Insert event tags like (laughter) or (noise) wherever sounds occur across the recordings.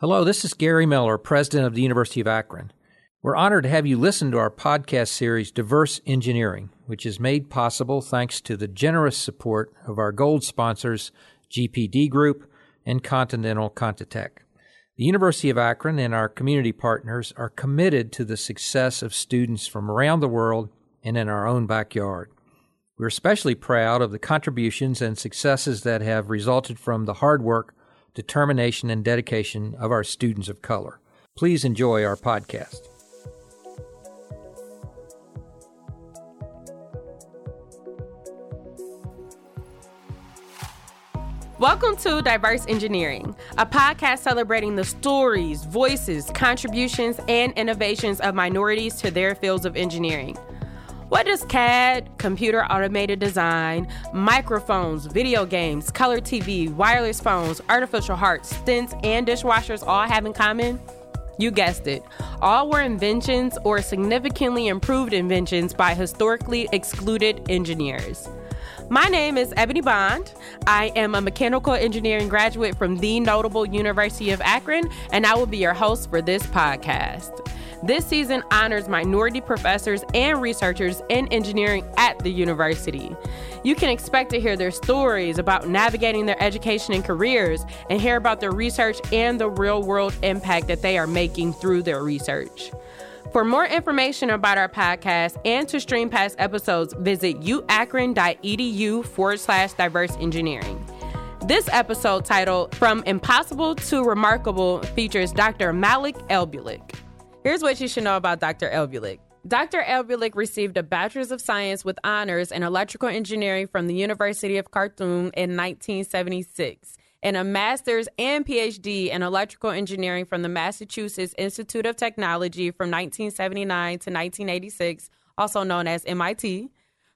Hello, this is Gary Miller, President of the University of Akron. We're honored to have you listen to our podcast series, Diverse Engineering, which is made possible thanks to the generous support of our gold sponsors, GPD Group and Continental Contitech. The University of Akron and our community partners are committed to the success of students from around the world and in our own backyard. We're especially proud of the contributions and successes that have resulted from the hard work determination, and dedication of our students of color. Please enjoy our podcast. Welcome to Diverse Engineering, a podcast celebrating the stories, voices, contributions, and innovations of minorities to their fields of engineering. What does CAD, computer automated design, microphones, video games, color TV, wireless phones, artificial hearts, stents, and dishwashers all have in common? You guessed it. All were inventions or significantly improved inventions by historically excluded engineers. My name is Ebony Bond. I am a mechanical engineering graduate from the notable University of Akron, and I will be your host for this podcast. This season honors minority professors and researchers in engineering at the university. You can expect to hear their stories about navigating their education and careers and hear about their research and the real world impact that they are making through their research. For more information about our podcast and to stream past episodes, visit uakron.edu forward slash diverse engineering. This episode titled From Impossible to Remarkable features Dr. Malik Elbuluk. Here's what you should know about Dr. Elbuluk. Dr. Elbuluk received a Bachelor's of Science with honors in electrical engineering from the University of Khartoum in 1976 and a master's and PhD in electrical engineering from the Massachusetts Institute of Technology from 1979 to 1986, also known as MIT.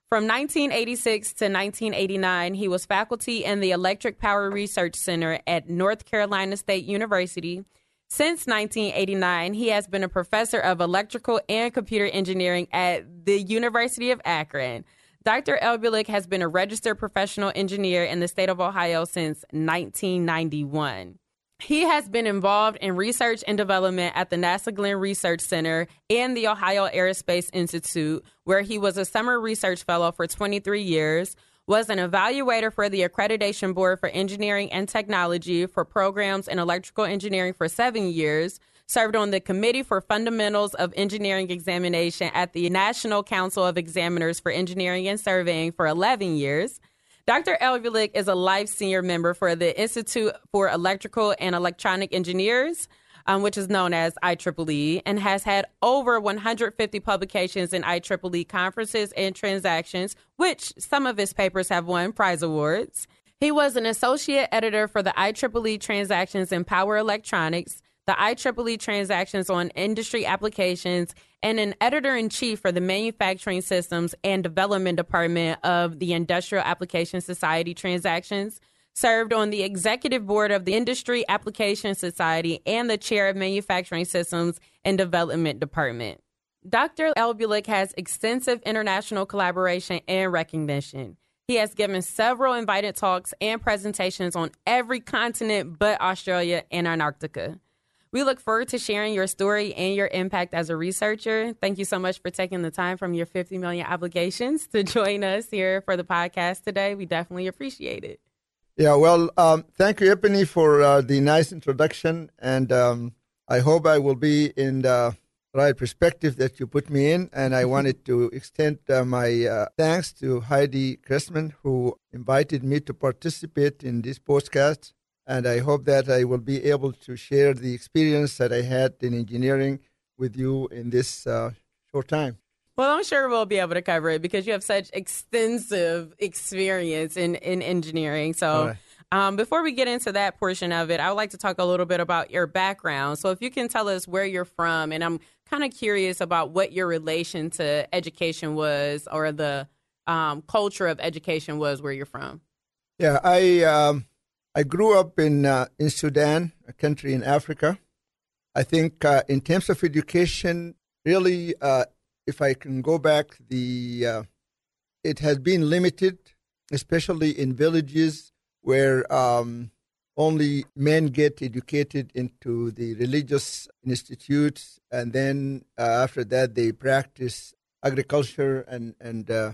From 1986 to 1989, he was faculty in the Electric Power Research Center at North Carolina State University since 1989, he has been a professor of electrical and computer engineering at the University of Akron. Dr. Elbuluk has been a registered professional engineer in the state of Ohio since 1991. He has been involved in research and development at the NASA Glenn Research Center and the Ohio Aerospace Institute, where he was a summer research fellow for 23 years was an evaluator for the Accreditation Board for Engineering and Technology for programs in electrical engineering for seven years, served on the Committee for Fundamentals of Engineering Examination at the National Council of Examiners for Engineering and Surveying for 11 years. Dr. Elbuluk is a life senior member for the Institute for Electrical and Electronic Engineers, um, which is known as IEEE, and has had over 150 publications in IEEE conferences and transactions, which some of his papers have won prize awards. He was an associate editor for the IEEE Transactions in Power Electronics, the IEEE Transactions on Industry Applications, and an editor in chief for the Manufacturing Systems and Development Department of the Industrial Application Society Transactions served on the executive board of the Industry Application Society and the chair of Manufacturing Systems and Development Department. Dr. Elbuluk has extensive international collaboration and recognition. He has given several invited talks and presentations on every continent but Australia and Antarctica. We look forward to sharing your story and your impact as a researcher. Thank you so much for taking the time from your 50 million obligations to (laughs) join us here for the podcast today. We definitely appreciate it. Yeah, well, um, thank you, Ebony, for uh, the nice introduction. And um, I hope I will be in the right perspective that you put me in. And I wanted to extend uh, my uh, thanks to Heidi Cressman, who invited me to participate in this podcast. And I hope that I will be able to share the experience that I had in engineering with you in this uh, short time. Well, I'm sure we'll be able to cover it because you have such extensive experience in, in engineering. So, right. um, before we get into that portion of it, I would like to talk a little bit about your background. So, if you can tell us where you're from, and I'm kind of curious about what your relation to education was or the um, culture of education was where you're from. Yeah, I um, I grew up in uh, in Sudan, a country in Africa. I think uh, in terms of education, really uh, if I can go back, the uh, it has been limited, especially in villages where um, only men get educated into the religious institutes, and then uh, after that they practice agriculture and and uh,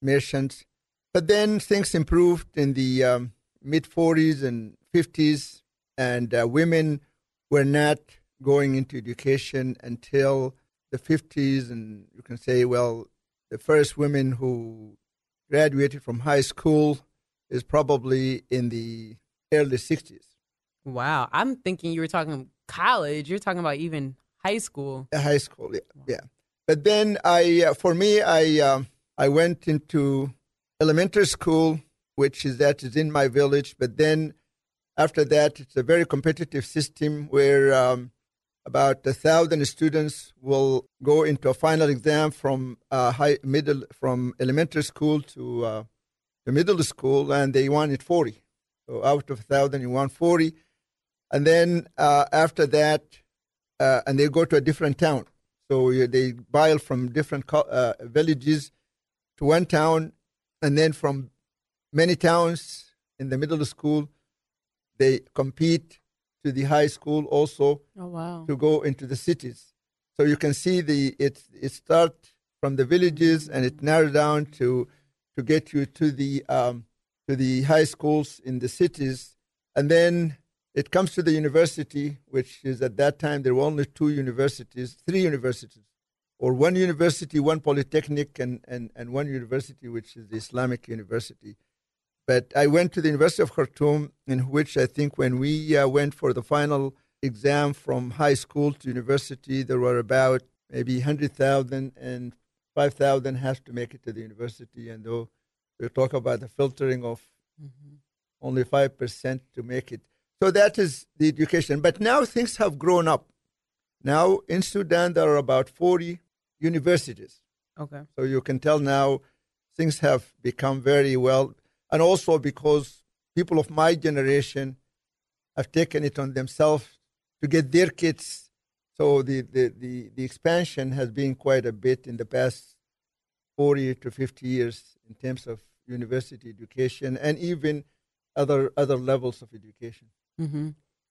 merchants. But then things improved in the um, mid 40s and 50s, and uh, women were not going into education until the 50s, and you can say, well, the first women who graduated from high school is probably in the early 60s. Wow. I'm thinking you were talking college. You're talking about even high school. High school, yeah. yeah. But then I, uh, for me, I, um, I went into elementary school, which is that is in my village. But then after that, it's a very competitive system where um, about a thousand students will go into a final exam from uh, high middle from elementary school to uh, the middle school, and they wanted forty. So out of a thousand, you want forty, and then uh, after that, uh, and they go to a different town. So they buy from different uh, villages to one town, and then from many towns in the middle school, they compete to the high school also oh, wow. to go into the cities. So you can see the it it start from the villages and it narrow down to to get you to the um, to the high schools in the cities, and then it comes to the university, which is at that time there were only two universities, three universities, or one university, one polytechnic, and, and, and one university, which is the Islamic University. But I went to the University of Khartoum, in which I think when we uh, went for the final exam from high school to university, there were about maybe 100,000 and 5,000 has to make it to the university. And though we talk about the filtering of mm-hmm. only 5% to make it. So that is the education. But now things have grown up. Now in Sudan, there are about 40 universities. Okay. So you can tell now things have become very well and also because people of my generation have taken it on themselves to get their kids. So the, the, the, the expansion has been quite a bit in the past 40 to 50 years in terms of university education and even other other levels of education. Mm-hmm.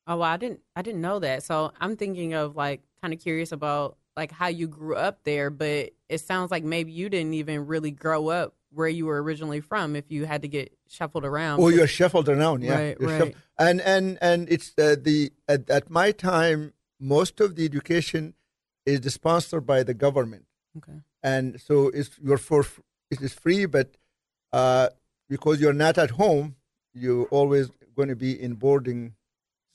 Oh, well, I didn't I didn't know that. So I'm thinking of like kind of curious about like how you grew up there, but it sounds like maybe you didn't even really grow up where you were originally from if you had to get shuffled around. Oh, you're shuffled around, yeah. Right, you're right. Shuffled. And and and it's uh, the at, at, my time, most of the education is sponsored by the government. Okay. And so it's you're for it is free, but uh, because you're not at home, you're always going to be in boarding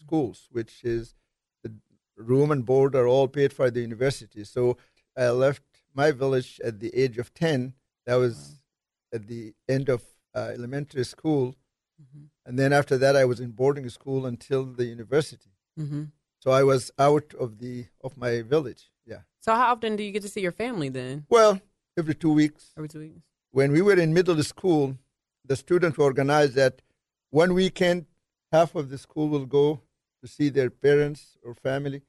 schools, which is the room and board are all paid for by the university. So I left my village at the age of ten. That was at the end of uh, elementary school, mm-hmm. and then after that, I was in boarding school until the university. Mm-hmm. So I was out of the of my village. Yeah. So how often do you get to see your family then? Well, every two weeks. Every two weeks. When we were in middle school, the students organized that one weekend, half of the school will go to see their parents or family,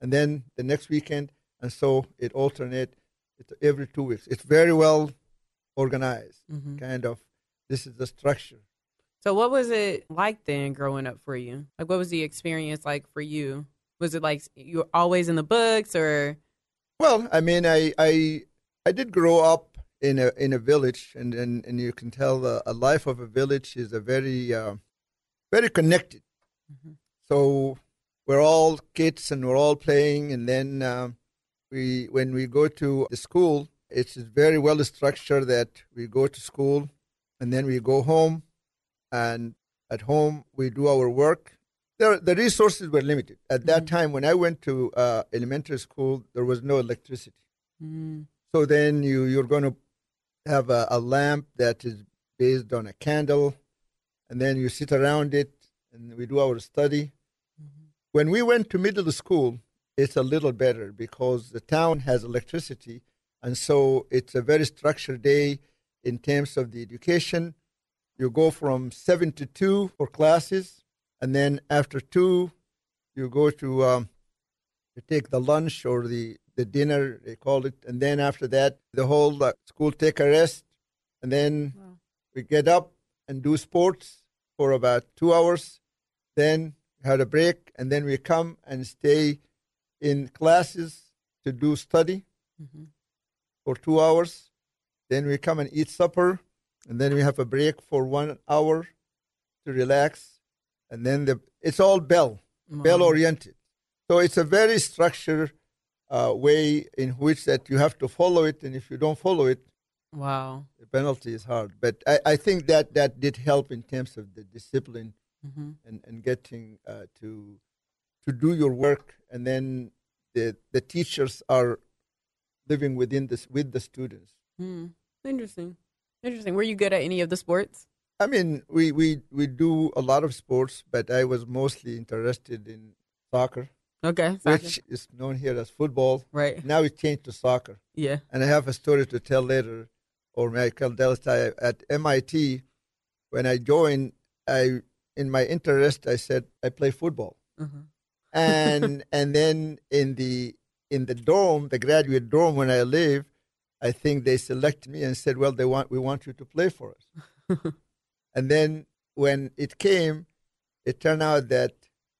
and then the next weekend, and so it alternate. It's every two weeks. It's very well organized, mm-hmm. kind of. This is the structure. So, what was it like then growing up for you? Like, what was the experience like for you? Was it like you were always in the books, or? Well, I mean, I I I did grow up in a in a village, and and, and you can tell the, a life of a village is a very uh, very connected. Mm-hmm. So we're all kids, and we're all playing, and then uh, we when we go to the school, it's very well structured that we go to school and then we go home, and at home we do our work. There, the resources were limited. At that mm-hmm. time, when I went to uh, elementary school, there was no electricity. Mm. So then you, you're going to have a, a lamp that is based on a candle, and then you sit around it, and we do our study. Mm-hmm. When we went to middle school, it's a little better because the town has electricity, and so it's a very structured day in terms of the education. You go from seven to two for classes, and then after two, you go to um, you take the lunch or the, the dinner they call it, and then after that, the whole uh, school take a rest, and then wow. we get up and do sports for about two hours, then had a break, and then we come and stay in classes to do study Mm-hmm. For two hours. Then we come and eat supper, and then we have a break for one hour to relax, and then the it's all bell bell oriented. So it's a very structured uh, way in which that you have to follow it, and if you don't follow it, Wow. the penalty is hard. But I, I think that that did help in terms of the discipline Mm-hmm. and, and getting uh, to to do your work, and then the the teachers are living within this with the students. Hmm. Interesting. Interesting. Were you good at any of the sports? I mean, we, we, we do a lot of sports, but I was mostly interested in soccer, Okay. soccer. which is known here as football. right. Now it changed to soccer. Yeah. And I have a story to tell later, or Michael Delta at MIT. When I joined, I in my interest, I said I play football, Uh-huh. and (laughs) and then in the in the dorm, the graduate dorm when I live, I think they selected me and said, "Well, they want we want you to play for us." (laughs) and then when it came, it turned out that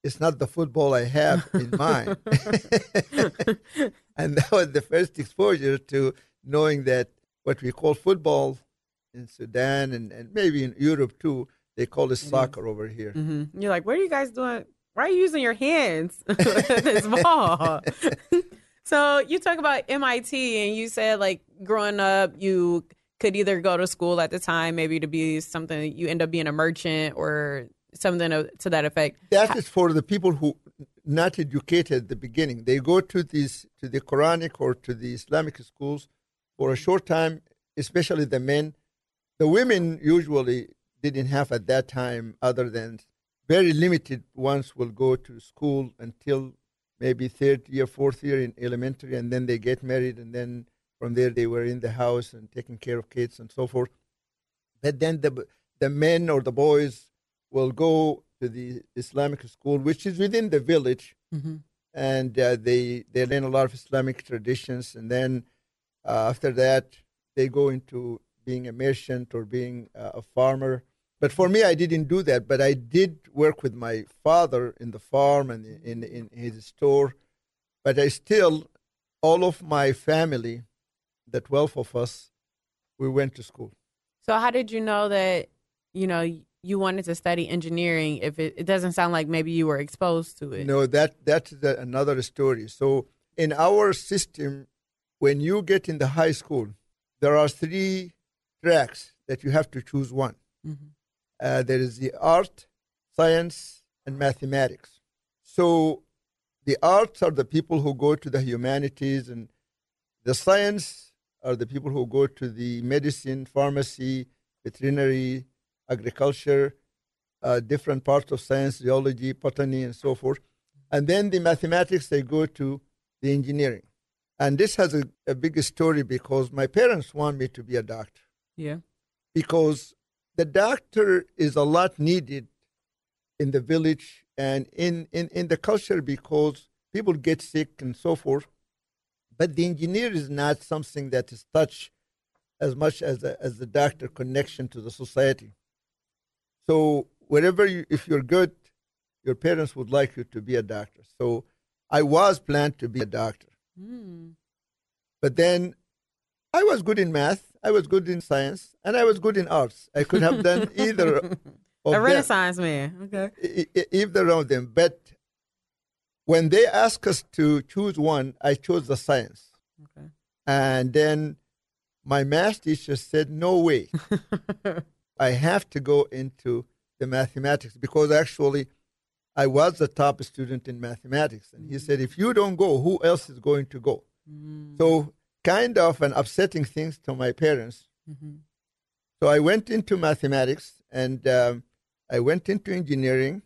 it's not the football I have in mind. (laughs) and that was the first exposure to knowing that what we call football in Sudan and, and maybe in Europe too, they call it soccer over here. hmm You're like, what are you guys doing? Why are you using your hands? (laughs) this ball. So you talk about MIT, and you said like growing up, you could either go to school at the time, maybe to be something. You end up being a merchant or something to, that effect. That is for the people who not educated at the beginning. They go to these to the Quranic or to the Islamic schools for a short time, especially the men. The women usually didn't have at that time other than very limited ones will go to school until maybe third year, fourth year in elementary, and then they get married, and then from there they were in the house and taking care of kids and so forth. But then the the men or the boys will go to the Islamic school, which is within the village, Mm-hmm. and uh, they they learn a lot of Islamic traditions, and then uh, after that they go into being a merchant or being uh, a farmer. But for me, I didn't do that. But I did work with my father in the farm and in in, his store. But I still, all of my family, the twelve of us, we went to school. So how did you know that you know you wanted to study engineering? If it, it doesn't sound like maybe you were exposed to it. No, that that's another story. So in our system, when you get in the high school, there are three tracks that you have to choose one. Mhm. Uh, there is the art, science, and mathematics. So the arts are the people who go to the humanities, and the science are the people who go to the medicine, pharmacy, veterinary, agriculture, uh, different parts of science, geology, botany, and so forth. And then the mathematics, they go to the engineering. And this has a, a big story because my parents want me to be a doctor Yeah. because the doctor is a lot needed in the village and in, in, in the culture because people get sick and so forth. But the engineer is not something that is touched as much as the, as the doctor connection to the society. So wherever you, if you're good, your parents would like you to be a doctor. So I was planned to be a doctor. Mm. But then I was good in math, I was good in science, and I was good in arts. I could have done (laughs) either of a them, Renaissance man. Okay. either of them. But when they asked us to choose one, I chose the science. Okay. And then my math teacher said, No way. (laughs) I have to go into the mathematics because actually I was the top student in mathematics. And he said, If you don't go, who else is going to go? Mm. So, kind of an upsetting thing to my parents. Mhm. So, I went into mathematics and um, I went into engineering,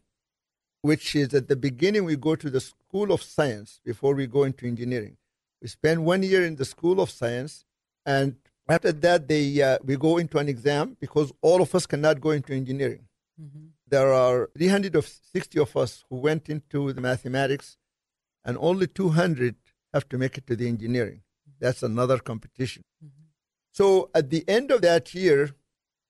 which is at the beginning we go to the School of Science before we go into engineering. We spend one year in the School of Science, and after that, they uh, we go into an exam because all of us cannot go into engineering. Mhm. There are 360 of us who went into the mathematics, and only 200 have to make it to the engineering. That's another competition. So at the end of that year,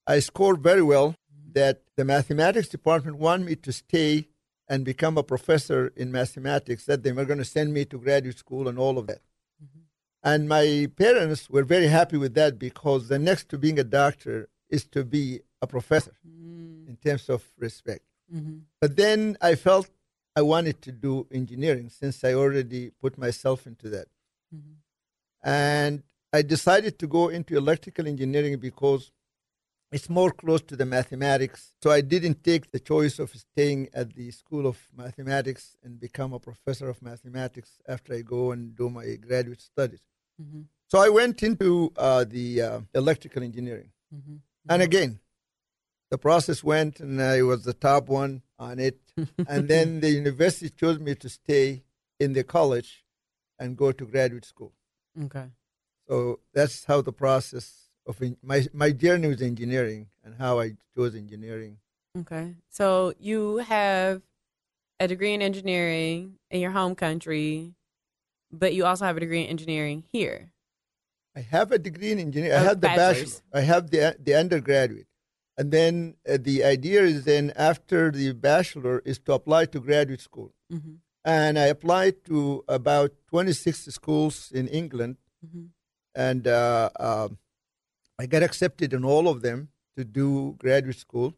I scored very well that the mathematics department wanted me to stay and become a professor in mathematics, that they were going to send me to graduate school and all of that. Mm-hmm. And my parents were very happy with that because the next to being a doctor is to be a professor mm. in terms of respect. Mm-hmm. But then I felt I wanted to do engineering since I already put myself into that. Mm-hmm. And I decided to go into electrical engineering because it's more close to the mathematics. So I didn't take the choice of staying at the School of Mathematics and become a professor of mathematics after I go and do my graduate studies. Mm-hmm. So I went into uh, the uh, electrical engineering. Mm-hmm. And again, the process went and I was the top one on it. (laughs) and then the university chose me to stay in the college and go to graduate school. Okay. So that's how the process of in, my my journey was engineering and how I chose engineering. Okay. So you have a degree in engineering in your home country, but you also have a degree in engineering here. I have a degree in engineering. I have the bachelor. I have the the undergraduate. And then uh, the idea is then after the bachelor is to apply to graduate school. Mm-hmm. And I applied to about 26 schools in England. Mm-hmm. And uh, uh, I got accepted in all of them to do graduate school.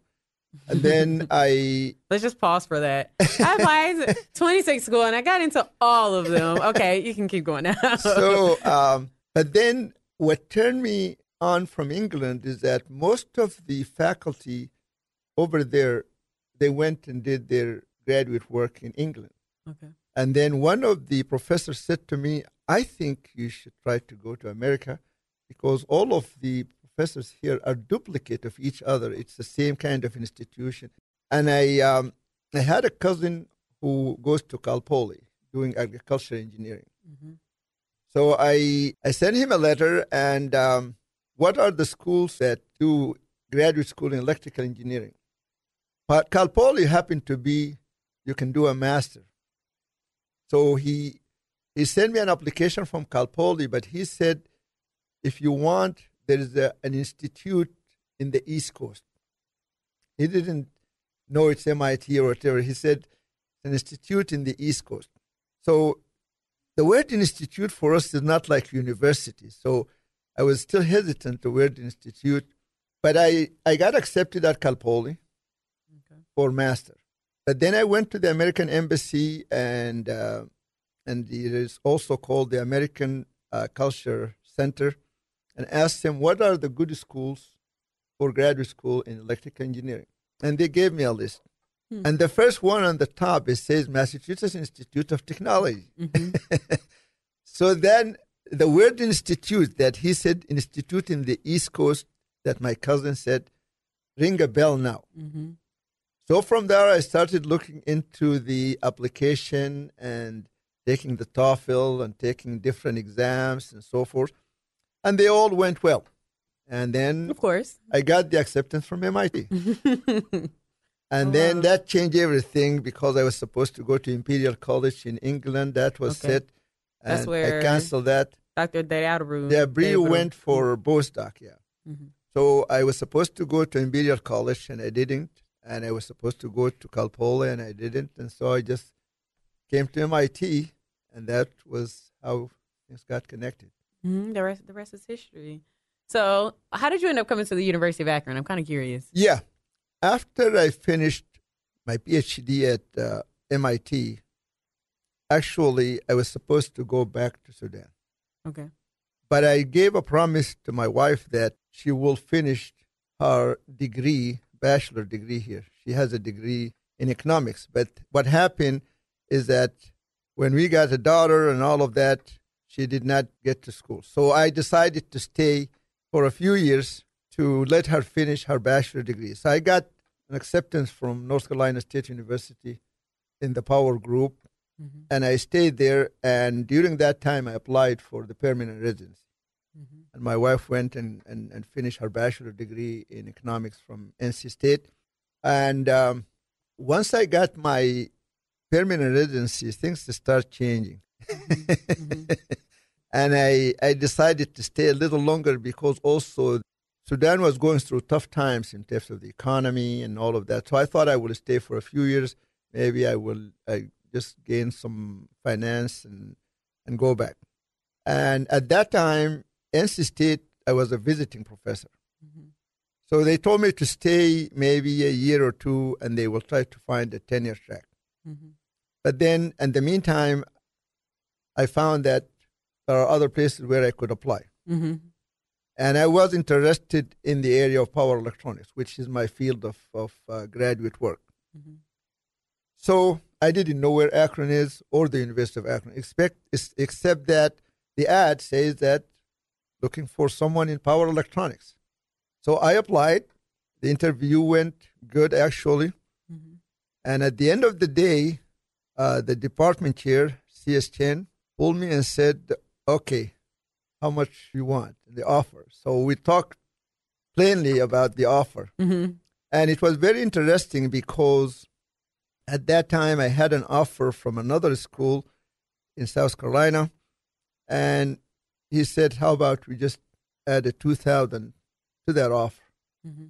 And then (laughs) I. Let's just pause for that. I applied 26 school and I got into all of them. Okay, you can keep going now. (laughs) so, um, but then what turned me on from England is that most of the faculty over there, they went and did their graduate work in England. Okay. And then one of the professors said to me, I think you should try to go to America because all of the professors here are duplicate of each other. It's the same kind of institution. And I, um, I had a cousin who goes to Cal Poly doing agriculture engineering. Mm-hmm. So I, I sent him a letter and um, what are the schools that do graduate school in electrical engineering? But Cal Poly happened to be, you can do a master. So he, he sent me an application from Cal Poly, but he said, if you want, there is a, an institute in the East Coast. He didn't know it's MIT or whatever. He said, an institute in the East Coast. So the word institute for us is not like university. So I was still hesitant to the institute, but I, I got accepted at Cal Poly okay. for master. But then I went to the American Embassy, and uh, and it is also called the American uh, Culture Center, and asked them what are the good schools for graduate school in electrical engineering, and they gave me a list. Hmm. And the first one on the top it says Massachusetts Institute of Technology. Mm-hmm. (laughs) so then the word institute that he said institute in the East Coast that my cousin said ring a bell now. Mm-hmm. So from there, I started looking into the application and taking the TOEFL and taking different exams and so forth, and they all went well. And then, of course, I got the acceptance from MIT. (laughs) and oh, then wow. that changed everything because I was supposed to go to Imperial College in England. That was okay. set that's where I canceled that. Dr. Yeah, Bree went for postdoc. Yeah. Mm-hmm. So I was supposed to go to Imperial College and I didn't, and I was supposed to go to Cal Poly and I didn't, and so I just came to MIT, and that was how things got connected. Mm-hmm. The rest, the rest is history. So, how did you end up coming to the University of Akron? I'm kind of curious. Yeah, after I finished my PhD at uh, MIT, actually, I was supposed to go back to Sudan. Okay. But I gave a promise to my wife that she will finish her degree, bachelor degree here. She has a degree in economics. But what happened is that when we got a daughter and all of that, she did not get to school. So I decided to stay for a few years to let her finish her bachelor degree. So I got an acceptance from North Carolina State University in the Power Group Mm-hmm. And I stayed there. And during that time, I applied for the permanent residency. Mm-hmm. And my wife went and, and, and finished her bachelor degree in economics from NC State. And um, once I got my permanent residency, things start changing. Mm-hmm. (laughs) and I, I decided to stay a little longer because also Sudan was going through tough times in terms of the economy and all of that. So I thought I would stay for a few years maybe I will I just gain some finance and and go back. And at that time, NC State, I was a visiting professor. Mm-hmm. So they told me to stay maybe a year or two, and they will try to find a tenure track. Mm-hmm. But then, in the meantime, I found that there are other places where I could apply. Mm-hmm. And I was interested in the area of power electronics, which is my field of, of uh, graduate work. Mm-hmm. So I didn't know where Akron is or the University of Akron, expect, except that the ad says that looking for someone in power electronics. So I applied. The interview went good, actually. Mm-hmm. And at the end of the day, uh, the department chair, CS Chen, pulled me and said, okay, how much you want, the offer. So we talked plainly about the offer. Mm-hmm. And it was very interesting because at that time I had an offer from another school in South Carolina. And he said, how about we just add a 2000 to that offer? Mm-hmm.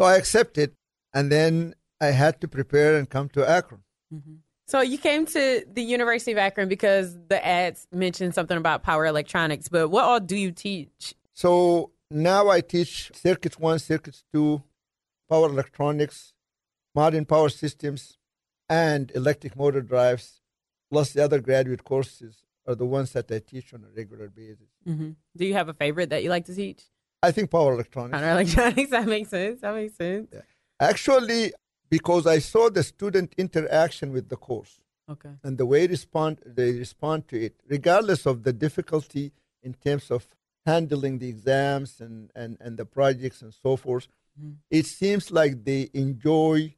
So I accepted. And then I had to prepare and come to Akron. Mm-hmm. So you came to the University of Akron because the ads mentioned something about power electronics, but what all do you teach? So now I teach circuits one, circuits two, power electronics, modern power systems, and electric motor drives, plus the other graduate courses are the ones that I teach on a regular basis. Mm-hmm. Do you have a favorite that you like to teach? I think power electronics. Power electronics, (laughs) that makes sense. That makes sense. Yeah. Actually, because I saw the student interaction with the course. Okay. And the way respond they respond to it, regardless of the difficulty in terms of handling the exams and, and, and the projects and so forth, mm-hmm. it seems like they enjoy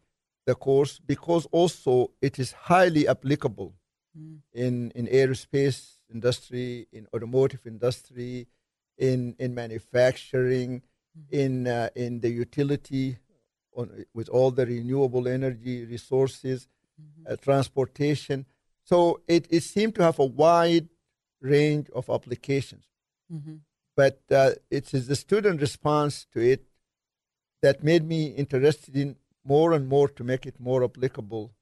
the course because also it is highly applicable mm-hmm. in, in aerospace industry, in automotive industry, in, in manufacturing, mm-hmm. in, uh, in the utility on, with all the renewable energy resources, mm-hmm. uh, transportation. So it, it seemed to have a wide range of applications. Mm-hmm. But uh, it is the student response to it that made me interested in more and more to make it more applicable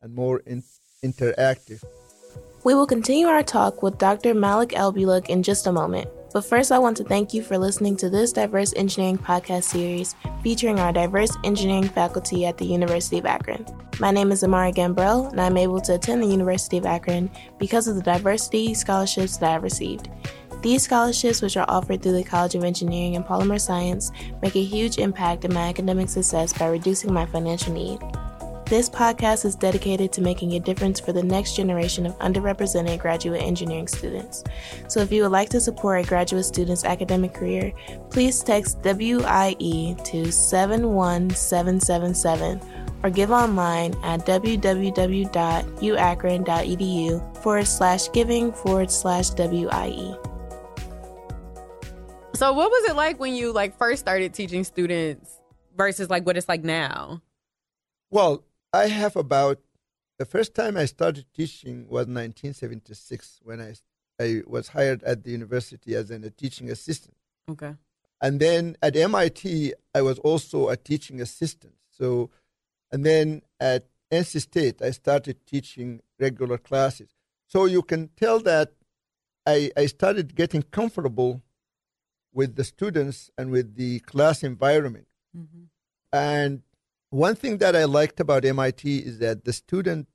and more in, interactive. We will continue our talk with Dr. Malik Elbuluk in just a moment. But first, I want to thank you for listening to this Diverse Engineering podcast series featuring our diverse engineering faculty at the University of Akron. My name is Amari Gambrell, and I'm able to attend the University of Akron because of the diversity scholarships that I've received. These scholarships, which are offered through the College of Engineering and Polymer Science, make a huge impact in my academic success by reducing my financial need. This podcast is dedicated to making a difference for the next generation of underrepresented graduate engineering students. So if you would like to support a graduate student's academic career, please text WIE to 71777 or give online at www.uakron.edu forward slash giving forward slash WIE. So what was it like when you like first started teaching students versus like what it's like now? Well, I have about the first time I started teaching was 1976 when I I was hired at the university as an, a teaching assistant. Okay. And then at MIT, I was also a teaching assistant. So, and then at NC State, I started teaching regular classes. So you can tell that I, I started getting comfortable with the students and with the class environment. Mm-hmm. And one thing that I liked about MIT is that the student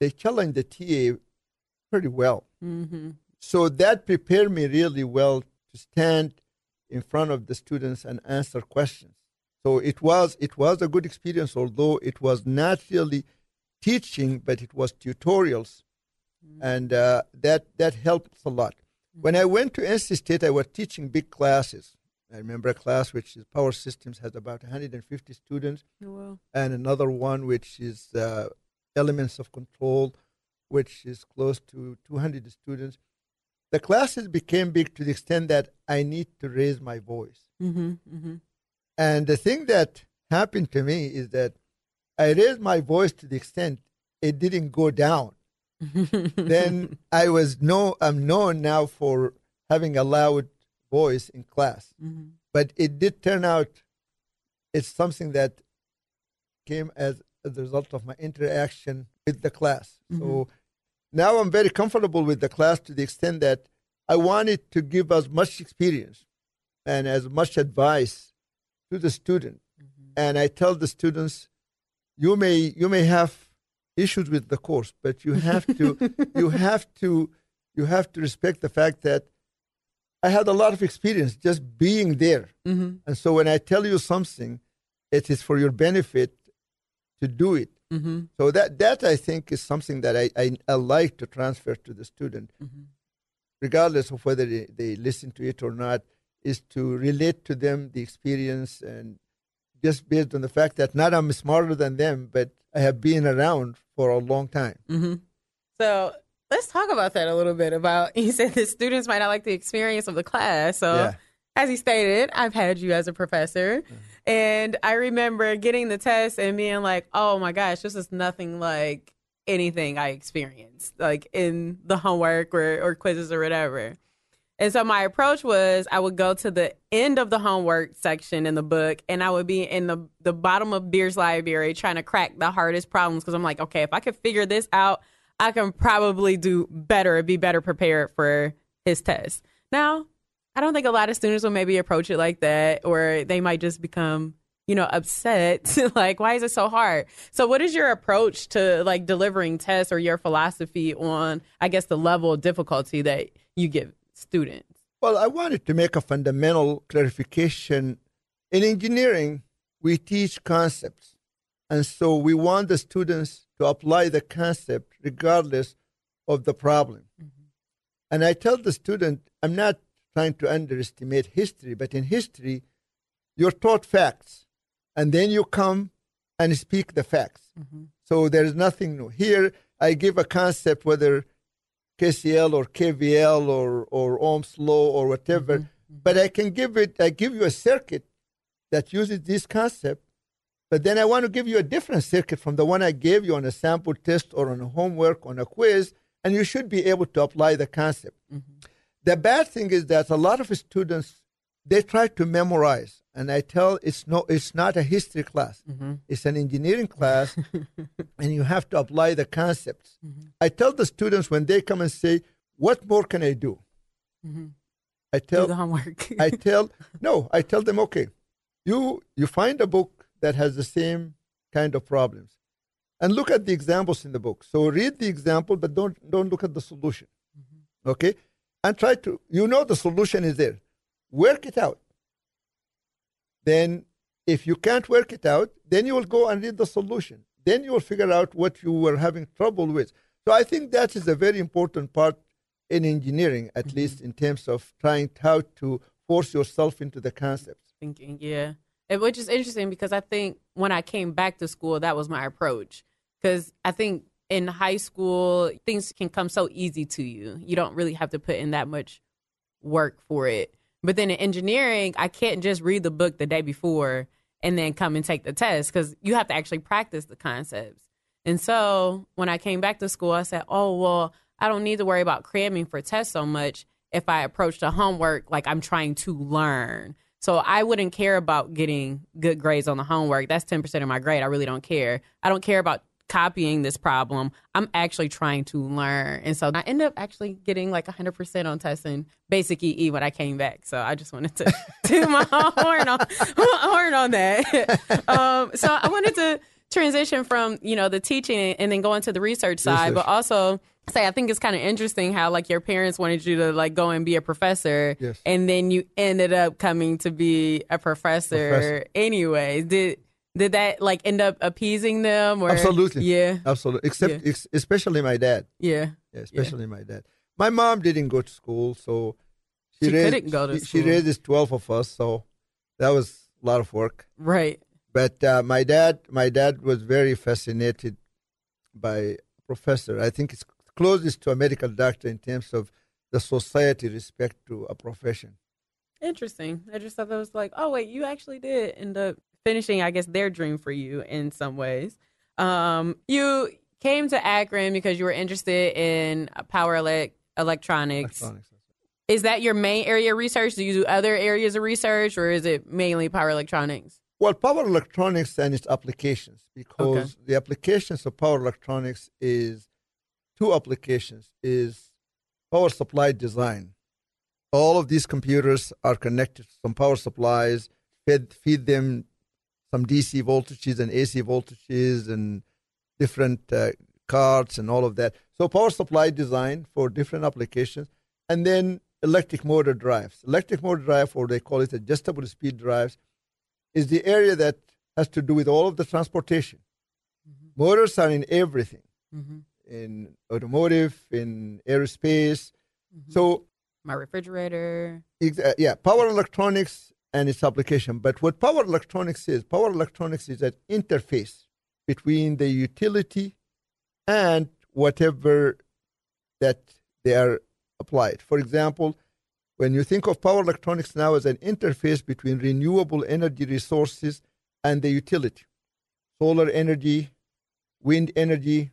they challenge the TA pretty well. Mm-hmm. So that prepared me really well to stand in front of the students and answer questions. So it was it was a good experience, although it was not really teaching, but it was tutorials, mm-hmm. and uh, that that helped a lot. Mm-hmm. When I went to NC State, I was teaching big classes, I remember a class which is Power Systems has about 150 students, oh, wow. and another one which is uh, Elements of Control, which is close to 200 students. The classes became big to the extent that I need to raise my voice. Mm-hmm, mm-hmm. And the thing that happened to me is that I raised my voice to the extent it didn't go down. (laughs) then I was no, I'm known now for having a loud voice in class. Mm-hmm. But it did turn out it's something that came as, as a result of my interaction with the class. So now I'm very comfortable with the class to the extent that I wanted to give as much experience and as much advice to the student. And I tell the students, you may you may have issues with the course, but you have to (laughs) you have to you have to respect the fact that I had a lot of experience just being there. Mm-hmm. And so when I tell you something, it is for your benefit to do it. Mm-hmm. So that that I think is something that I, I, I like to transfer to the student, Mm-hmm. regardless of whether they, they listen to it or not, is to relate to them the experience and just based on the fact that not I'm smarter than them, but I have been around for a long time. Mm-hmm. So let's talk about that a little bit. About (laughs) he said the students might not like the experience of the class. So Yeah. as he stated, I've had you as a professor, and I remember getting the test and being like, "Oh my gosh, this is nothing like anything I experienced, like in the homework or, or quizzes or whatever." And so my approach was I would go to the end of the homework section in the book and I would be in the, the bottom of Bierce library trying to crack the hardest problems because I'm like, okay, if I could figure this out, I can probably do better, be better prepared for his test. Now, I don't think a lot of students will maybe approach it like that or they might just become, you know, upset. (laughs) like, why is it so hard? So what is your approach to like delivering tests or your philosophy on, I guess, the level of difficulty that you give students? Well, I wanted to make a fundamental clarification. In engineering, we teach concepts. And so we want the students to apply the concept regardless of the problem. Mm-hmm. And I tell the student, I'm not trying to underestimate history, but in history, you're taught facts. And then you come and speak the facts. Mm-hmm. So there's nothing new. Here, I give a concept, whether KCL or KVL or, or Ohm's law or whatever, mm-hmm. but I can give it, I give you a circuit that uses this concept, but then I want to give you a different circuit from the one I gave you on a sample test or on a homework, on a quiz, and you should be able to apply the concept. Mm-hmm. The bad thing is that a lot of students, they try to memorize, and I tell it's no, it's not a history class. Mm-hmm. It's an engineering class, (laughs) and you have to apply the concepts. Mm-hmm. I tell the students when they come and say, "What more can I do?" I tell Do the homework. I (laughs) tell no, I tell them, okay, you you find a book that has the same kind of problems, and look at the examples in the book. So read the example, but don't don't look at the solution. Mm-hmm. Okay, and try to you know the solution is there, work it out. Then, if you can't work it out, then you will go and read the solution. Then you will figure out what you were having trouble with. So I think that is a very important part in engineering, at mm-hmm. least in terms of trying how to force yourself into the concepts. thinking, yeah. Which is interesting because I think when I came back to school, that was my approach. Because I think in high school, things can come so easy to you. You don't really have to put in that much work for it. But then in engineering, I can't just read the book the day before and then come and take the test because you have to actually practice the concepts. And so when I came back to school, I said, oh, well, I don't need to worry about cramming for tests so much if I approach the homework like I'm trying to learn. So I wouldn't care about getting good grades on the homework. That's 10% of my grade. I really don't care. I don't care about copying this problem. I'm actually trying to learn. And so I end up actually getting like 100% on testing basic EE when I came back. So I just wanted to (laughs) do my horn on, (laughs) horn on that. (laughs) um, so I wanted to transition from, you know, the teaching and then go into the research side, Research. but also say I think it's kind of interesting how like your parents wanted you to like go and be a professor Yes. and then you ended up coming to be a professor, Professor. anyway. Did did that like end up appeasing them or Absolutely. Yeah. Absolutely. Except, Yeah. ex- especially my dad. Yeah. Yeah, especially my dad. My mom didn't go to school, so She raised, couldn't go to she, she raised 12 of us, so that was a lot of work. Right. But uh, my dad, my dad was very fascinated by professor. I think it's closest to a medical doctor in terms of the society respect to a profession. Interesting. I just thought that was like, oh wait, you actually did end up finishing, I guess, their dream for you in some ways. Um, you came to Akron because you were interested in power elec electronics. Electronics. Is that your main area of research? Do you do other areas of research, or is it mainly power electronics? Well, power electronics and its applications, because okay. the applications of power electronics is two applications: is power supply design. All of these computers are connected to some power supplies, feed, feed them some DC voltages and AC voltages and different uh, cards and all of that. So power supply design for different applications, and then electric motor drives. Electric motor drive, or they call it adjustable speed drives, is the area that has to do with all of the transportation. Mm-hmm. Motors are in everything, mm-hmm. In automotive, in aerospace. Mm-hmm. So my refrigerator. Ex- uh, yeah, power electronics and its application. But what power electronics is, power electronics is an interface between the utility and whatever that they are applied. For example, when you think of power electronics now as an interface between renewable energy resources and the utility, solar energy, wind energy,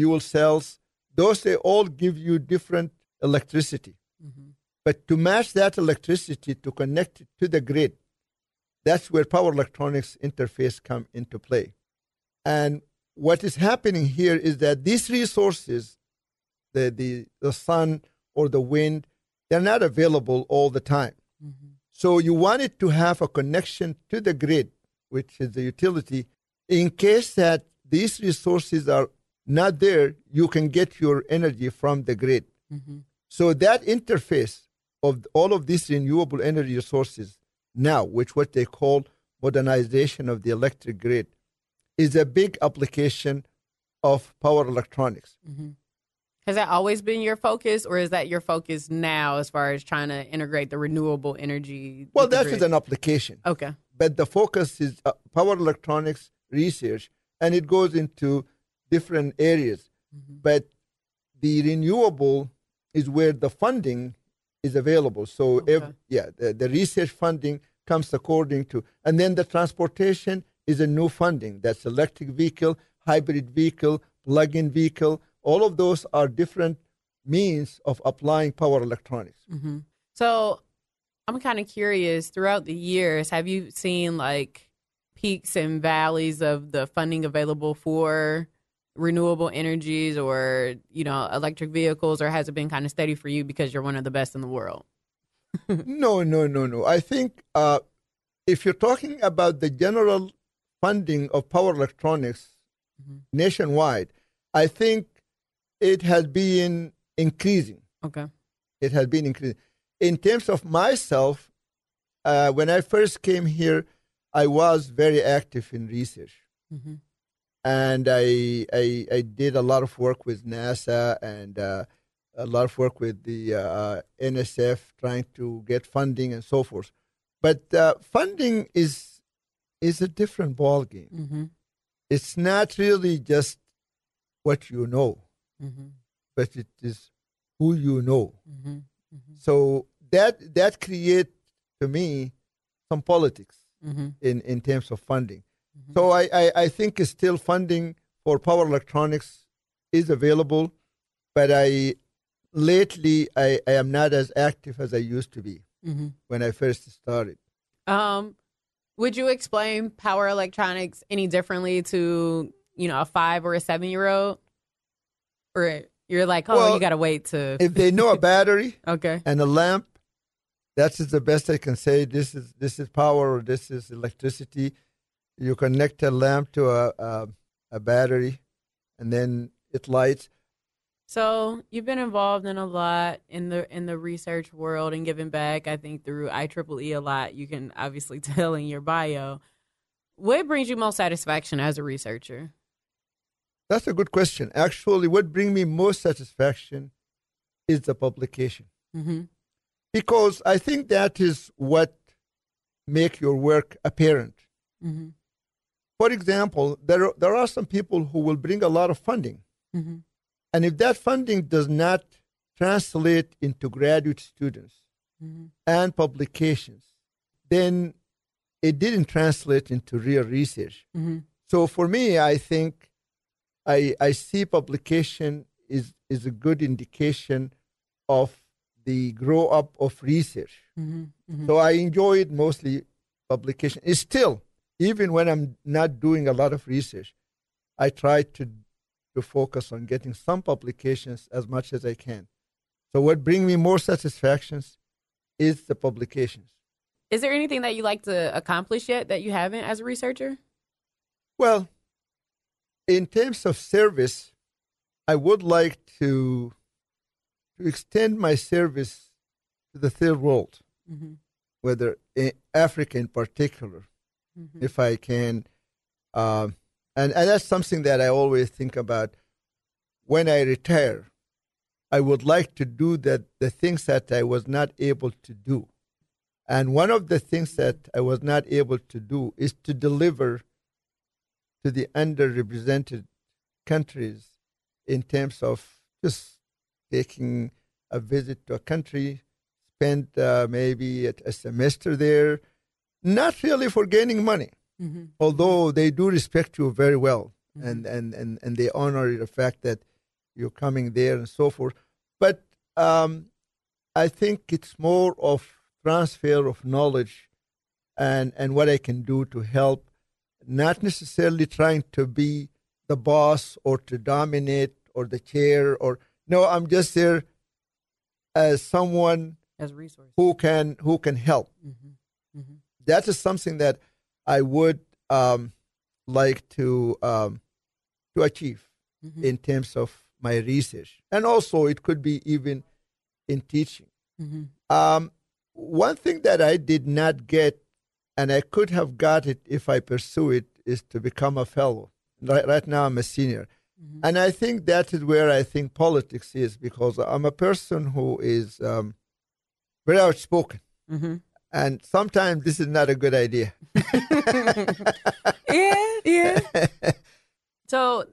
fuel cells, those they all give you different electricity. Mm-hmm. But to match that electricity to connect it to the grid, that's where power electronics interface come into play. And what is happening here is that these resources, the, the, the sun or the wind, they're not available all the time. Mm-hmm. So you wanted to have a connection to the grid, which is the utility, in case that these resources are not there, you can get your energy from the grid. Mm-hmm. So that interface of all of these renewable energy sources now, which what they call modernization of the electric grid, is a big application of power electronics. Mm-hmm. Has that always been your focus, or is that your focus now as far as trying to integrate the renewable energy? Well, that is an application. Okay. But the focus is uh, power electronics research, and it goes into different areas. Mm-hmm. But the renewable is where the funding is available. So, okay. yeah, the, the research funding comes according to, and then the transportation is a new funding. That's electric vehicle, hybrid vehicle, plug-in vehicle. All of those are different means of applying power electronics. Mm-hmm. So I'm kind of curious. Throughout the years, have you seen like peaks and valleys of the funding available for renewable energies or you know electric vehicles, or has it been kind of steady for you because you're one of the best in the world? (laughs) no, no, no, no. I think uh, if you're talking about the general funding of power electronics mm-hmm. nationwide, I think it has been increasing. Okay. It has been increasing. In terms of myself, uh, when I first came here, I was very active in research. Mm-hmm. And I, I, I did a lot of work with NASA and uh, a lot of work with the uh, NSF trying to get funding and so forth. But uh, funding is is a different ball game. Mm-hmm. It's not really just what you know, mm-hmm. but it is who you know. Mm-hmm. mm-hmm. So that that creates to me some politics mm-hmm. in in terms of funding. Mm-hmm. So I, I I think still funding for power electronics is available, but I lately I, I am not as active as I used to be when I first started. Um, would you explain power electronics any differently to, you know, a five or a seven year old? Or you're like, oh, well, you got to wait to. (laughs) if they know a battery (laughs) okay. and a lamp, that's the best I can say. This is this is power or this is electricity. You connect a lamp to a, a, a battery and then it lights. So you've been involved in a lot in the in the research world and giving back. I think through IEEE a lot. You can obviously (laughs) tell in your bio. What brings you most satisfaction as a researcher? That's a good question. Actually, what brings me most satisfaction is the publication, mm-hmm. because I think that is what make your work apparent. Mm-hmm. For example, there are, there are some people who will bring a lot of funding. Mm-hmm and if that funding does not translate into graduate students mm-hmm. and publications, then it didn't translate into real research. Mm-hmm. So for me, I think I, I see publication is, is a good indication of the grow up of research. Mm-hmm. mm-hmm. So I enjoyed mostly publication. It's still, even when I'm not doing a lot of research, I try to to focus on getting some publications as much as I can. So what brings me more satisfactions is the publications. Is there anything that you like to accomplish yet that you haven't as a researcher? Well, in terms of service, I would like to to extend my service to the third world, mm-hmm. whether in Africa in particular, mm-hmm. if I can. Um, and, and that's something that I always think about when I retire. I would like to do that the things that I was not able to do. And one of the things that I was not able to do is to deliver to the underrepresented countries in terms of just taking a visit to a country, spend uh, maybe a, a, semester there, not really for gaining money, mm-hmm. although they do respect you very well mm-hmm. and, and, and, and they honor the fact that you're coming there and so forth. But um, I think it's more of transfer of knowledge and, and what I can do to help, not necessarily trying to be the boss or to dominate or the chair or no, I'm just there as someone as a resource who can who can help. Mm-hmm. Mm-hmm. That is something that I would um, like to um, to achieve mm-hmm. in terms of my research, and also it could be even in teaching. Mm-hmm. Um, one thing that I did not get, and I could have got it if I pursue it, is to become a fellow. Right, right now, I'm a senior. Mm-hmm. And I think that is where I think politics is because I'm a person who is um, very outspoken. Mm-hmm. And sometimes this is not a good idea. (laughs) yeah, yeah. (laughs) so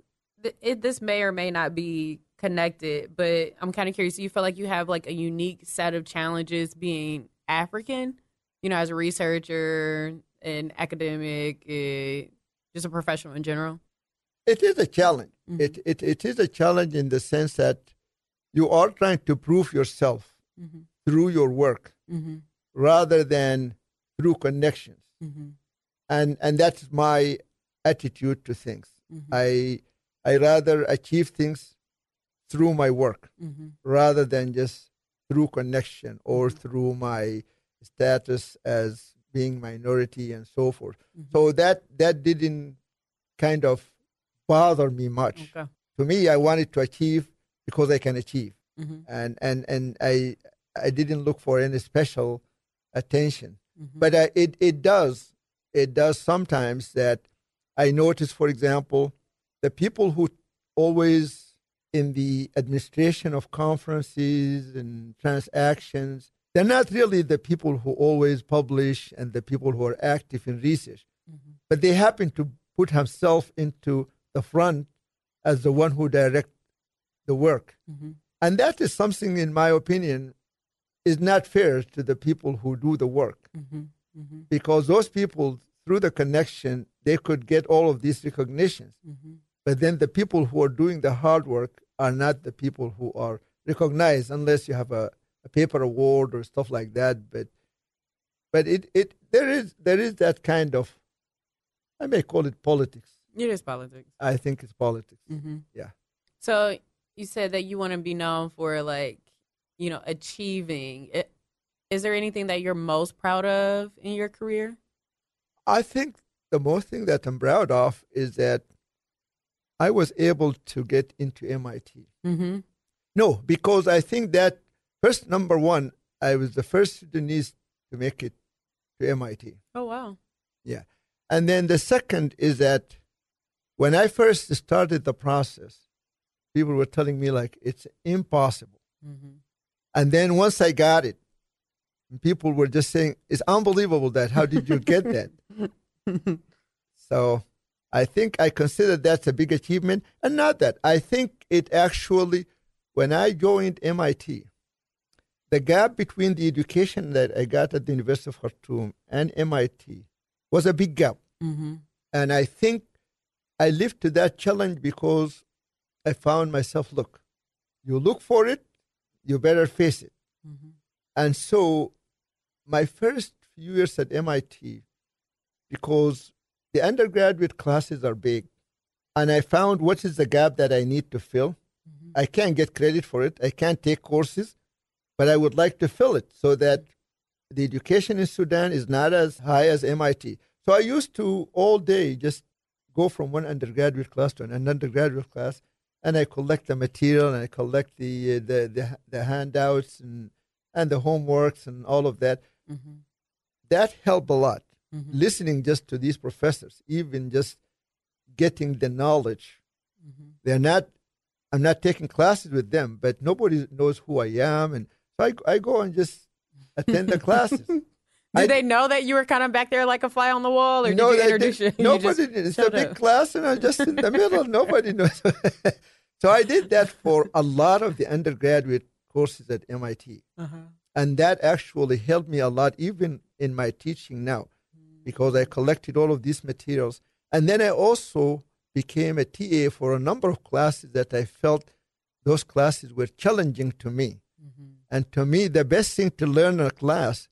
th- it, this may or may not be connected, but I'm kind of curious. Do you feel like you have like a unique set of challenges being African, you know, as a researcher, an academic, uh, just a professional in general? It is a challenge. Mm-hmm. It, it, it is a challenge in the sense that you are trying to prove yourself mm-hmm. through your work mm-hmm. Rather than through connections. Mm-hmm. And, and that's my attitude to things. Mm-hmm. I, I rather achieve things through my work mm-hmm. rather than just through connection or through my status as being minority and so forth. So that, that didn't kind of bother me much. Okay. To me, I wanted to achieve because I can achieve, mm-hmm. and and and I I didn't look for any special attention. Mm-hmm. But uh, it it does it does sometimes that I notice, for example, the people who always in the administration of conferences and transactions, they're not really the people who always publish and the people who are active in research, mm-hmm. but they happen to put himself into the front as the one who direct the work. Mm-hmm. And that is something, in my opinion, is not fair to the people who do the work. Mm-hmm. Mm-hmm. Because those people, through the connection, they could get all of these recognitions. Mm-hmm. But then the people who are doing the hard work are not the people who are recognized unless you have a, a paper award or stuff like that. But but it, it there is there is that kind of I may call it politics it is politics. I think it's politics. Mm-hmm. Yeah. So you said that you want to be known for like, you know, achieving. It, is there anything that you're most proud of in your career? I think the most thing that I'm proud of is that I was able to get into MIT. Mm-hmm. No, because I think that first, number one, I was the first Sudanese to make it to MIT. Oh, wow. Yeah. And then the second is that when I first started the process, people were telling me like it's impossible. Mm-hmm. And then once I got it, people were just saying it's unbelievable that how did you get that? (laughs) so I think I consider that's a big achievement, and not that I think it actually when I joined MIT, the gap between the education that I got at the University of Khartoum and MIT was a big gap. Mm-hmm. And I think I lived to that challenge because I found myself look, you look for it, you better face it. Mm-hmm. And so, my first few years at MIT, because the undergraduate classes are big, and I found what is the gap that I need to fill. Mm-hmm. I can't get credit for it. I can't take courses, but I would like to fill it so that the education in Sudan is not as high as MIT. So I used to all day just go from one undergraduate class to an undergraduate class, and I collect the material and I collect the uh, the, the the handouts and and the homeworks and all of that. Mm-hmm. That helped a lot. Mhm. Listening just to these professors, even just getting the knowledge. Mhm. They're not. I'm not taking classes with them, but nobody knows who I am, and so I, I go and just attend the (laughs) classes. Did I- they know that you were kind of back there like a fly on the wall, or No, did you introduce (laughs) did- you? Nobody you. It's a big up? class, and I'm just in the middle. Nobody knows. (laughs) so I did that for a lot of the undergraduate courses at MIT, Uh-huh. and that actually helped me a lot, even in my teaching now, because I collected all of these materials, and then I also became a TA for a number of classes that I felt those classes were challenging to me. Mm-hmm. And to me, the best thing to learn in a class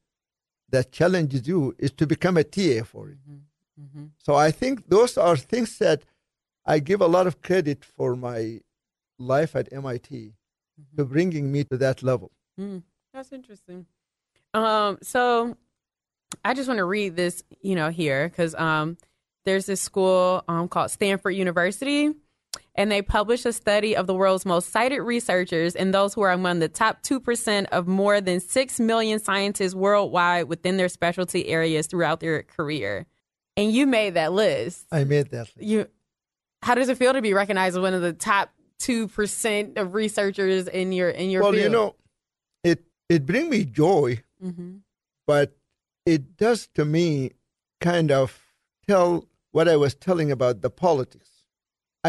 that challenges you is to become a TA for it. Mm-hmm. So I think those are things that I give a lot of credit for my life at MIT to bringing me to that level. Mm, that's interesting. Um, so I just want to read this, you know, here because um, there's this school um, called Stanford University, and they published a study of the world's most cited researchers and those who are among the top two percent of more than six million scientists worldwide within their specialty areas throughout their career. And you made that list. I made that. list. You, how does it feel to be recognized as one of the top two percent of researchers in your in your Well, field? you know, it it brings me joy, hmm but it does to me kind of tell what I was telling about the politics.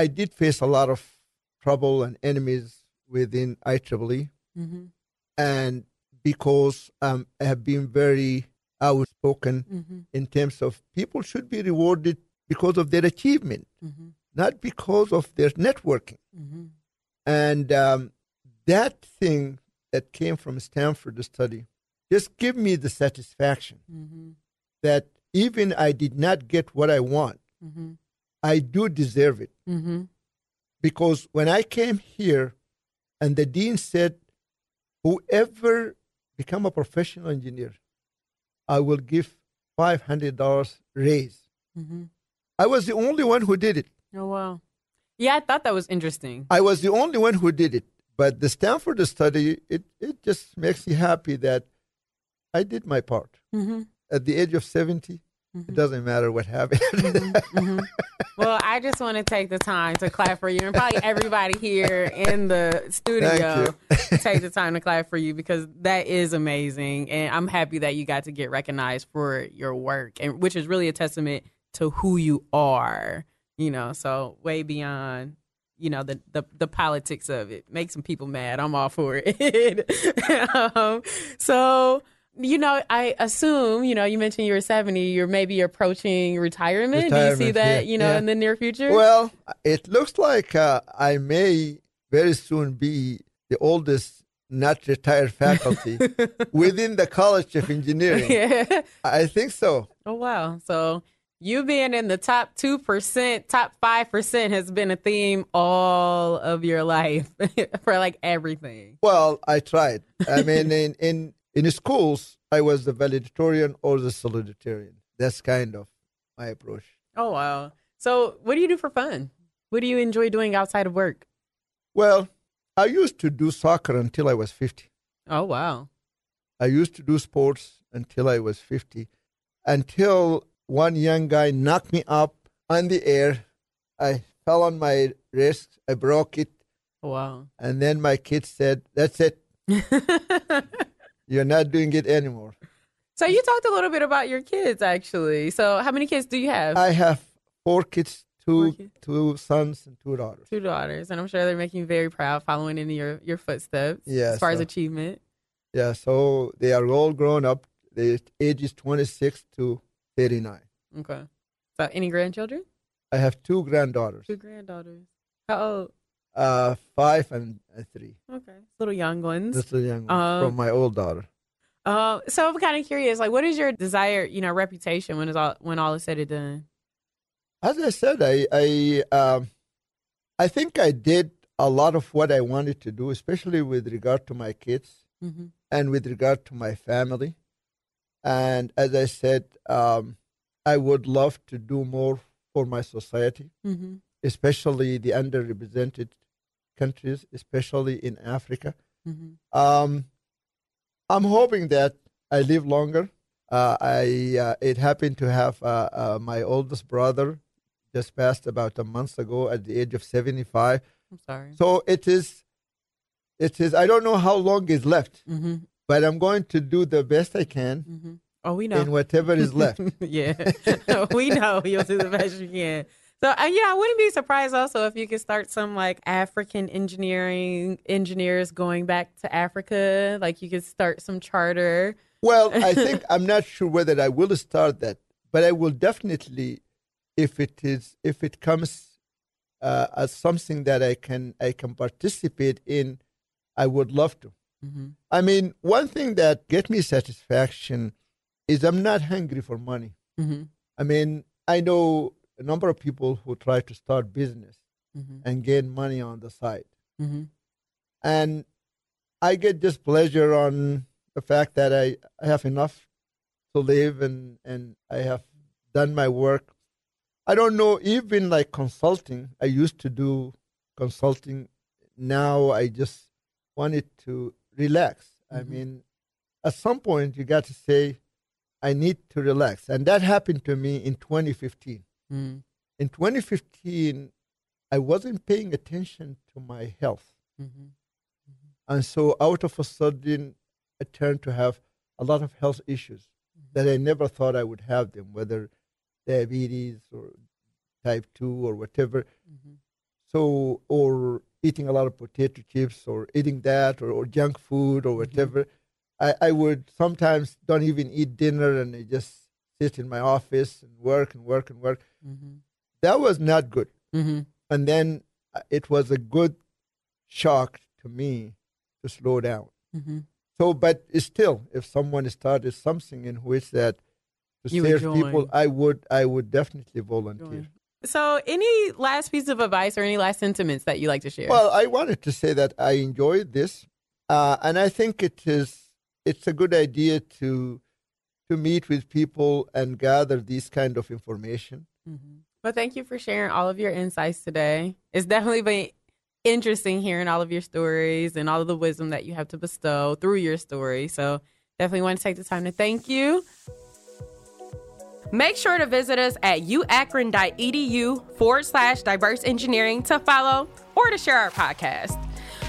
I did face a lot of trouble and enemies within IEEE. hmm and because um, I have been very outspoken hmm in terms of people should be rewarded because of their achievement, hmm not because of their networking. hmm And um, that thing that came from Stanford study just give me the satisfaction hmm that even I did not get what I want, hmm I do deserve it. hmm because when I came here and the dean said, whoever become a professional engineer, I will give $500 raise. hmm I was the only one who did it. Oh wow. Yeah, I thought that was interesting. I was the only one who did it. But the Stanford study, it, it just makes me happy that I did my part. hmm At the age of 70, it doesn't matter what happened. hmm (laughs) Well, I just want to take the time to clap for you, and probably everybody here in the studio take the time to clap for you because that is amazing, and I'm happy that you got to get recognized for your work, and which is really a testament to who you are. You know, so way beyond you know the the, the politics of it. Make some people mad. I'm all for it. (laughs) um, so you know, I assume, you know, you mentioned you were 70, you're maybe approaching retirement. Do you see that, yeah, you know, yeah. in the near future? Well, it looks like uh, I may very soon be the oldest not retired (laughs) faculty within the College of Engineering. (laughs) yeah. I think so. Oh, wow. So you being in the top 2%, top 5% has been a theme all of your life (laughs) for like everything. Well, I tried. I mean, in, in, in schools, I was the valedictorian or the salutatorian. That's kind of my approach. Oh, wow. So what do you do for fun? What do you enjoy doing outside of work? Well, I used to do soccer until I was 50. Oh, wow. I used to do sports until I was 50. Until one young guy knocked me up on the air. I fell on my wrist. I broke it. Oh, wow. And then my kid said, That's it. (laughs) You're not doing it anymore. so you talked a little bit about your kids, actually. So how many kids do you have? I have four kids, Four two, kids. two sons and two daughters. Two daughters, and I'm sure they're making you very proud, following in your your footsteps. Yeah, as far as uh, achievement. Yeah, so they are all grown up. The age is 26 to 39. Okay. So any grandchildren? I have two granddaughters, Two granddaughters. How old? Uh, five and uh, three. Okay, little young ones. Is young one Um, from my old daughter. Uh, so I'm kind of curious, like, what is your desired, you know, reputation when it's all when all is said and done? as I said, I I um, I think I did a lot of what I wanted to do, especially with regard to my kids Mm-hmm. and with regard to my family. And as I said, um, I would love to do more for my society, Mm-hmm. especially the underrepresented countries, especially in Africa. Mm-hmm. Um, I'm hoping that I live longer. Uh, I uh, it happened to have uh, uh, my oldest brother just passed about a month ago at the age of 75. I'm sorry. So it is, it is. I don't know how long is left, Mm-hmm. but I'm going to do the best I can Mm-hmm. Oh, we know. in whatever is left. (laughs) yeah, (laughs) we know you'll do the best you can. So, uh, yeah, I wouldn't be surprised also if you could start some like African engineering engineers going back to Africa. Like you could start some charter. Well, I (laughs) think I'm not sure whether I will start that, but I will definitely, if it is, if it comes uh, as something that I can I can participate in, I would love to. Mm-hmm. I mean, one thing that get me satisfaction is I'm not hungry for money. Mm-hmm. I mean, I know a number of people who try to start business Mm-hmm. and gain money on the side, Mm-hmm. and I get just pleasure on the fact that I, I have enough to live and and I have done my work. I don't know, even like consulting. I used to do consulting. Now I just wanted to relax. I Mhm. mean, at some point you got to say, I need to relax, and that happened to me in 2015. Mm-hmm. In 2015, I wasn't paying attention to my health. Mm-hmm. And so out of a sudden, I turned to have a lot of health issues that I never thought I would have them, whether diabetes or type 2 or whatever. Mm-hmm. So, or eating a lot of potato chips or eating that or, or junk food or whatever. I, I would sometimes don't even eat dinner and I just sit in my office and work and work and work. Mm-hmm. That was not good. Mm-hmm. And then uh, it was a good shock to me to slow down. Mm-hmm. So, but still, if someone started something in which that to You serve people, I would, I would definitely volunteer. Join. So, any last piece of advice or any last sentiments that you like to share? Well, I wanted to say that I enjoyed this, uh, and I think it is it's a good idea to to meet with people and gather these kind of information. Mm-hmm. Well, thank you for sharing all of your insights today. It's definitely been interesting hearing all of your stories and all of the wisdom that you have to bestow through your story. So, definitely want to take the time to thank you. Make sure to visit us at uakron.edu forward slash diverse engineering to follow or to share our podcast.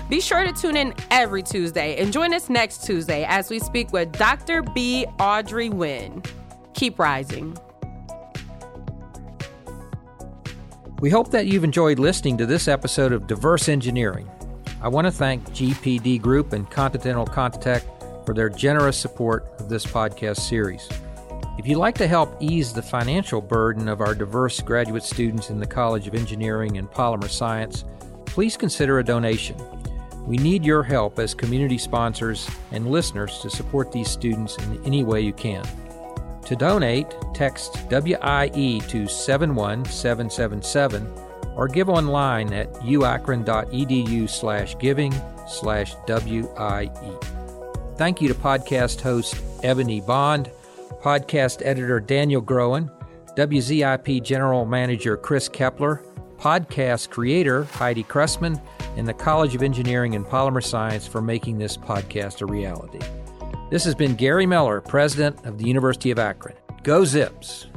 Be sure to tune in every Tuesday and join us next Tuesday as we speak with Dr. B. Audrey Wynn. Keep rising. We hope that you've enjoyed listening to this episode of Diverse Engineering. I want to thank GPD Group and Continental ContiTech for their generous support of this podcast series. If you'd like to help ease the financial burden of our diverse graduate students in the College of Engineering and Polymer Science, please consider a donation. We need your help as community sponsors and listeners to support these students in any way you can. To donate, text WIE to 71777 or give online at uakron.edu slash giving slash WIE. Thank you to podcast host Ebony Bond, podcast editor Daniel Groen, WZIP general manager Chris Kepler, podcast creator Heidi Kressman, and the College of Engineering and Polymer Science for making this podcast a reality. This has been Gary Miller, president of the University of Akron. Go Zips!